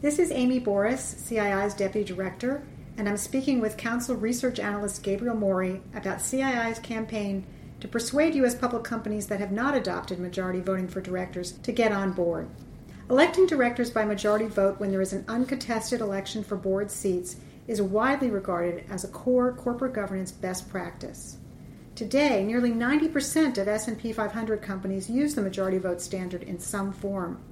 This is Amy Borrus, CII's Deputy Director, and I'm speaking with Council Research Analyst Gabriel Morey about CII's campaign to persuade U.S. public companies that have not adopted majority voting for directors to get on board. Electing directors by majority vote when there is an uncontested election for board seats is widely regarded as a core corporate governance best practice. Today, nearly 90% of S&P 500 companies use the majority vote standard in some form.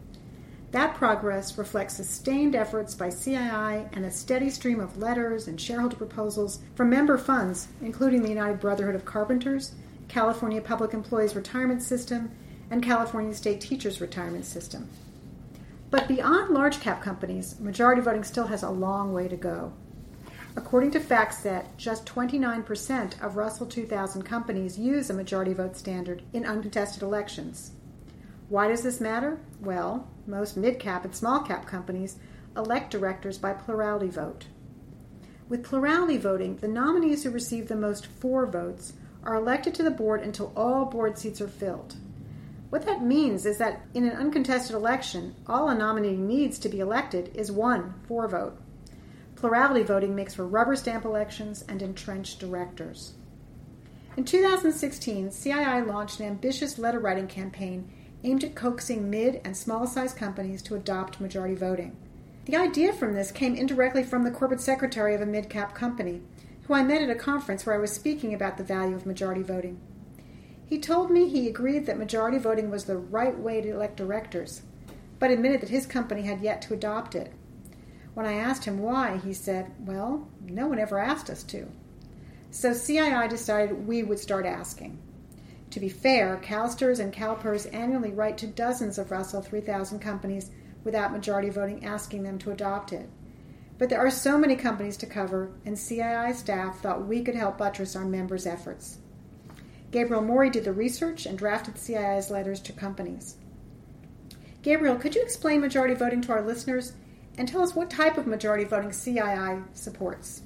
That progress reflects sustained efforts by CII and a steady stream of letters and shareholder proposals from member funds, including the United Brotherhood of Carpenters, California Public Employees Retirement System, and California State Teachers Retirement System. But beyond large cap companies, majority voting still has a long way to go. According to FactSet, just 29% of Russell 2000 companies use a majority vote standard in uncontested elections. Why does this matter? Well, most mid cap and small cap companies elect directors by plurality vote. With plurality voting, the nominees who receive the most for votes are elected to the board until all board seats are filled. What that means is that in an uncontested election, all a nominee needs to be elected is one for vote. Plurality voting makes for rubber stamp elections and entrenched directors. In 2016, CII launched an ambitious letter writing campaign aimed at coaxing mid and small sized companies to adopt majority voting. The idea from this came indirectly from the corporate secretary of a mid cap company, who I met at a conference where I was speaking about the value of majority voting. He told me he agreed that majority voting was the right way to elect directors, but admitted that his company had yet to adopt it. When I asked him why, he said, Well, no one ever asked us to. So CII decided we would start asking. To be fair, CalSTRS and CalPERS annually write to dozens of Russell 3000 companies without majority voting asking them to adopt it. But there are so many companies to cover, and CII staff thought we could help buttress our members' efforts. Gabriel Morey did the research and drafted CII's letters to companies. Gabriel, could you explain majority voting to our listeners and tell us what type of majority voting CII supports?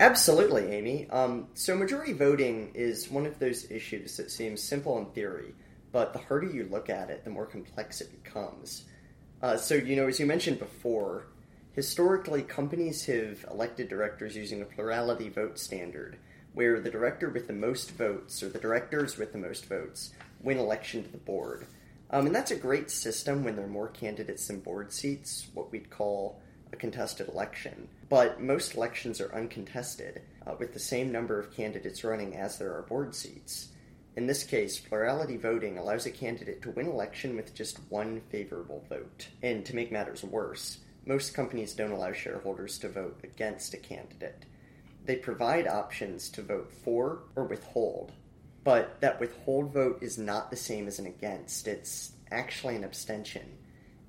Absolutely, Amy. Um, so, majority voting is one of those issues that seems simple in theory, but the harder you look at it, the more complex it becomes. Uh, so, you know, as you mentioned before, historically, companies have elected directors using a plurality vote standard, where the director with the most votes, or the directors with the most votes, win election to the board. Um, and that's a great system when there are more candidates than board seats, what we'd call a contested election. But most elections are uncontested, uh, with the same number of candidates running as there are board seats. In this case, plurality voting allows a candidate to win election with just one favorable vote. And to make matters worse, most companies don't allow shareholders to vote against a candidate. They provide options to vote for or withhold. But that withhold vote is not the same as an against, it's actually an abstention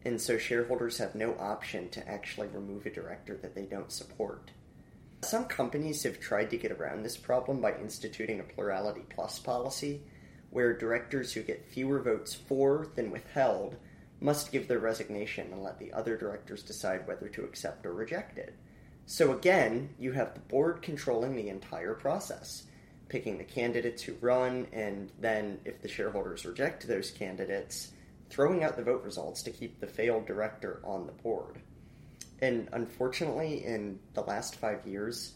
and so shareholders have no option to actually remove a director that they don't support. Some companies have tried to get around this problem by instituting a plurality plus policy, where directors who get fewer votes for than withheld must give their resignation and let the other directors decide whether to accept or reject it. So again, you have the board controlling the entire process, picking the candidates who run, and then if the shareholders reject those candidates, throwing out the vote results to keep the failed director on the board. And unfortunately, in the last five years,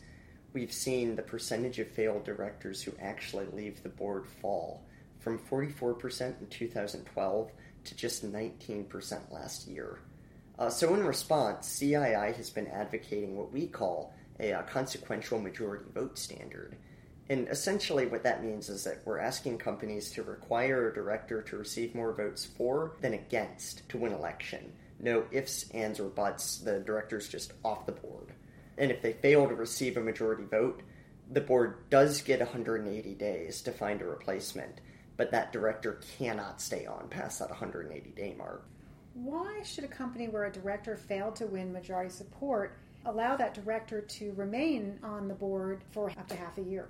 we've seen the percentage of failed directors who actually leave the board fall from 44% in 2012 to just 19% last year. Uh, so, in response, CII has been advocating what we call a, a consequential majority vote standard and essentially, what that means is that we're asking companies to require a director to receive more votes for than against to win election. No ifs, ands, or buts. The director's just off the board. And if they fail to receive a majority vote, the board does get 180 days to find a replacement, but that director cannot stay on past that 180 day mark. Why should a company where a director failed to win majority support allow that director to remain on the board for up to half a year?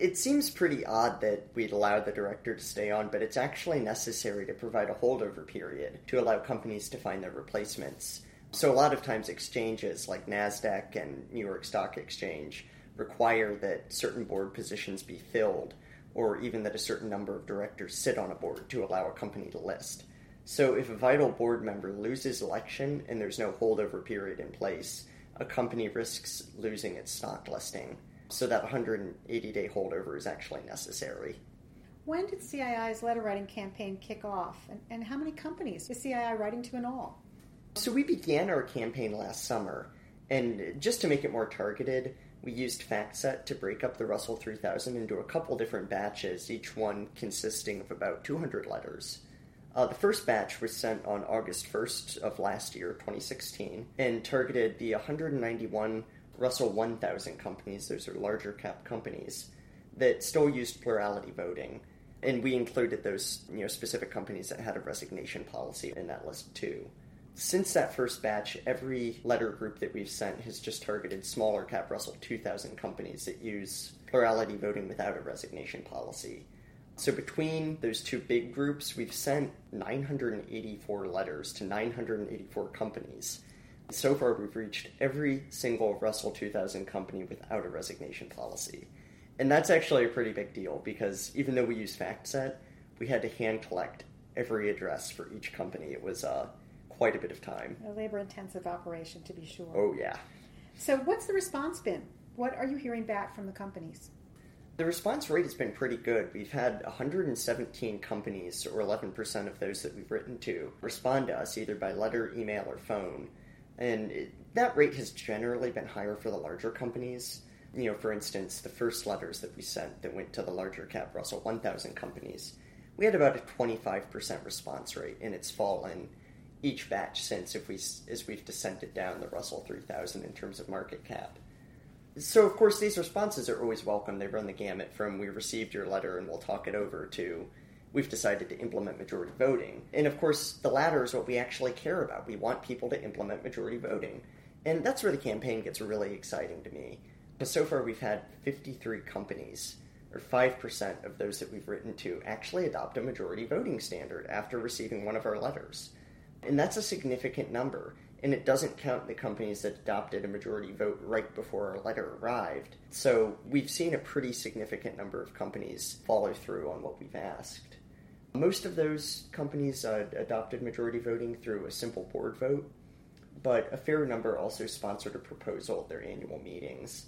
It seems pretty odd that we'd allow the director to stay on, but it's actually necessary to provide a holdover period to allow companies to find their replacements. So, a lot of times, exchanges like NASDAQ and New York Stock Exchange require that certain board positions be filled, or even that a certain number of directors sit on a board to allow a company to list. So if a vital board member loses election and there's no holdover period in place, a company risks losing its stock listing. So that 180 day holdover is actually necessary. When did CII's letter writing campaign kick off, and, and how many companies is CII writing to in all? So we began our campaign last summer, and just to make it more targeted, we used FactSet to break up the Russell 3000 into a couple different batches, each one consisting of about 200 letters. Uh, the first batch was sent on August 1st of last year, 2016, and targeted the 191 Russell 1000 companies, those are larger cap companies, that still used plurality voting. And we included those you know, specific companies that had a resignation policy in that list too. Since that first batch, every letter group that we've sent has just targeted smaller cap Russell 2000 companies that use plurality voting without a resignation policy. So between those two big groups, we've sent 984 letters to 984 companies. So far, we've reached every single Russell 2000 company without a resignation policy. And that's actually a pretty big deal because even though we use FactSet, we had to hand collect every address for each company. It was uh, quite a bit of time. A labor intensive operation, to be sure. Oh, yeah. So, what's the response been? What are you hearing back from the companies? The response rate has been pretty good. We've had 117 companies, or 11% of those that we've written to, respond to us either by letter, email, or phone. And it, that rate has generally been higher for the larger companies. You know, for instance, the first letters that we sent that went to the larger cap Russell 1000 companies, we had about a 25% response rate, and it's fallen each batch since if we, as we've descended down the Russell 3000 in terms of market cap. So, of course, these responses are always welcome. They run the gamut from we received your letter and we'll talk it over to we've decided to implement majority voting. And of course, the latter is what we actually care about. We want people to implement majority voting. And that's where the campaign gets really exciting to me. But so far, we've had 53 companies, or 5% of those that we've written to, actually adopt a majority voting standard after receiving one of our letters. And that's a significant number and it doesn't count the companies that adopted a majority vote right before our letter arrived. So we've seen a pretty significant number of companies follow through on what we've asked. Most of those companies uh, adopted majority voting through a simple board vote, but a fair number also sponsored a proposal at their annual meetings.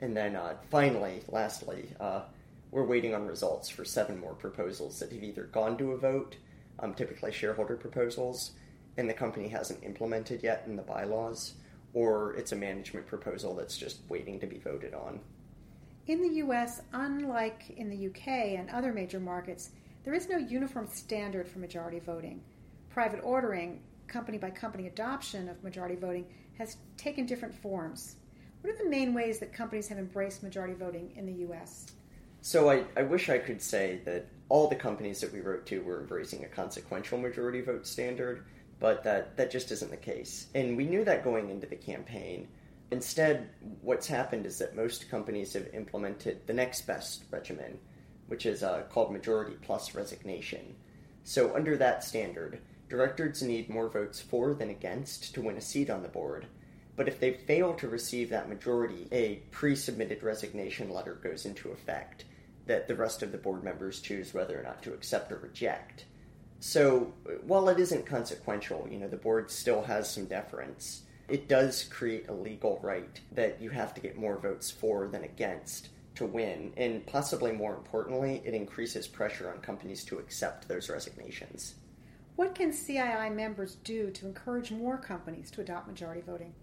And then uh, finally, lastly, uh, we're waiting on results for seven more proposals that have either gone to a vote, um, typically shareholder proposals, and the company hasn't implemented yet in the bylaws, or it's a management proposal that's just waiting to be voted on. In the US, unlike in the UK and other major markets, there is no uniform standard for majority voting. Private ordering, company by company adoption of majority voting, has taken different forms. What are the main ways that companies have embraced majority voting in the US? So I, I wish I could say that all the companies that we wrote to were embracing a consequential majority vote standard but that, that just isn't the case. And we knew that going into the campaign. Instead, what's happened is that most companies have implemented the next best regimen, which is uh, called majority plus resignation. So, under that standard, directors need more votes for than against to win a seat on the board. But if they fail to receive that majority, a pre submitted resignation letter goes into effect that the rest of the board members choose whether or not to accept or reject. So while it isn't consequential, you know, the board still has some deference. It does create a legal right that you have to get more votes for than against to win. And possibly more importantly, it increases pressure on companies to accept those resignations. What can CII members do to encourage more companies to adopt majority voting?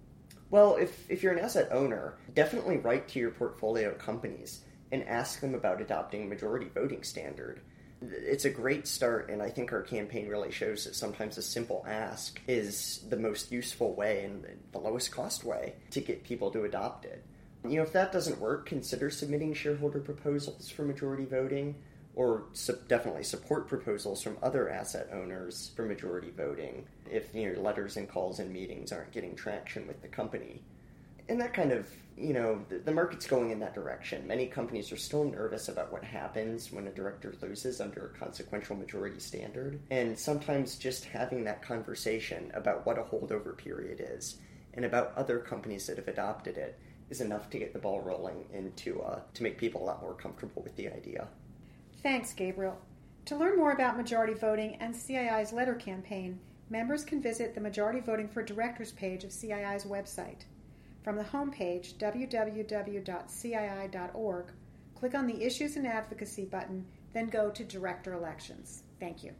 Well, if, if you're an asset owner, definitely write to your portfolio companies and ask them about adopting a majority voting standard it's a great start, and I think our campaign really shows that sometimes a simple ask is the most useful way and the lowest cost way to get people to adopt it. You know, if that doesn't work, consider submitting shareholder proposals for majority voting, or su- definitely support proposals from other asset owners for majority voting if you know, letters and calls and meetings aren't getting traction with the company. And that kind of you know the, the, market's going in that direction. Many companies are still nervous about what happens when a director loses under a consequential majority standard. And sometimes just having that conversation about what a holdover period is and about other companies that have adopted it is enough to get the ball rolling and to, uh, to make people a lot more comfortable with the idea thanks gabriel To learn more about majority voting and CII's letter campaign, members can visit the Majority Voting for Directors page of CII's website. From the homepage, www.cii.org, click on the Issues and Advocacy button, then go to Director Elections. Thank you.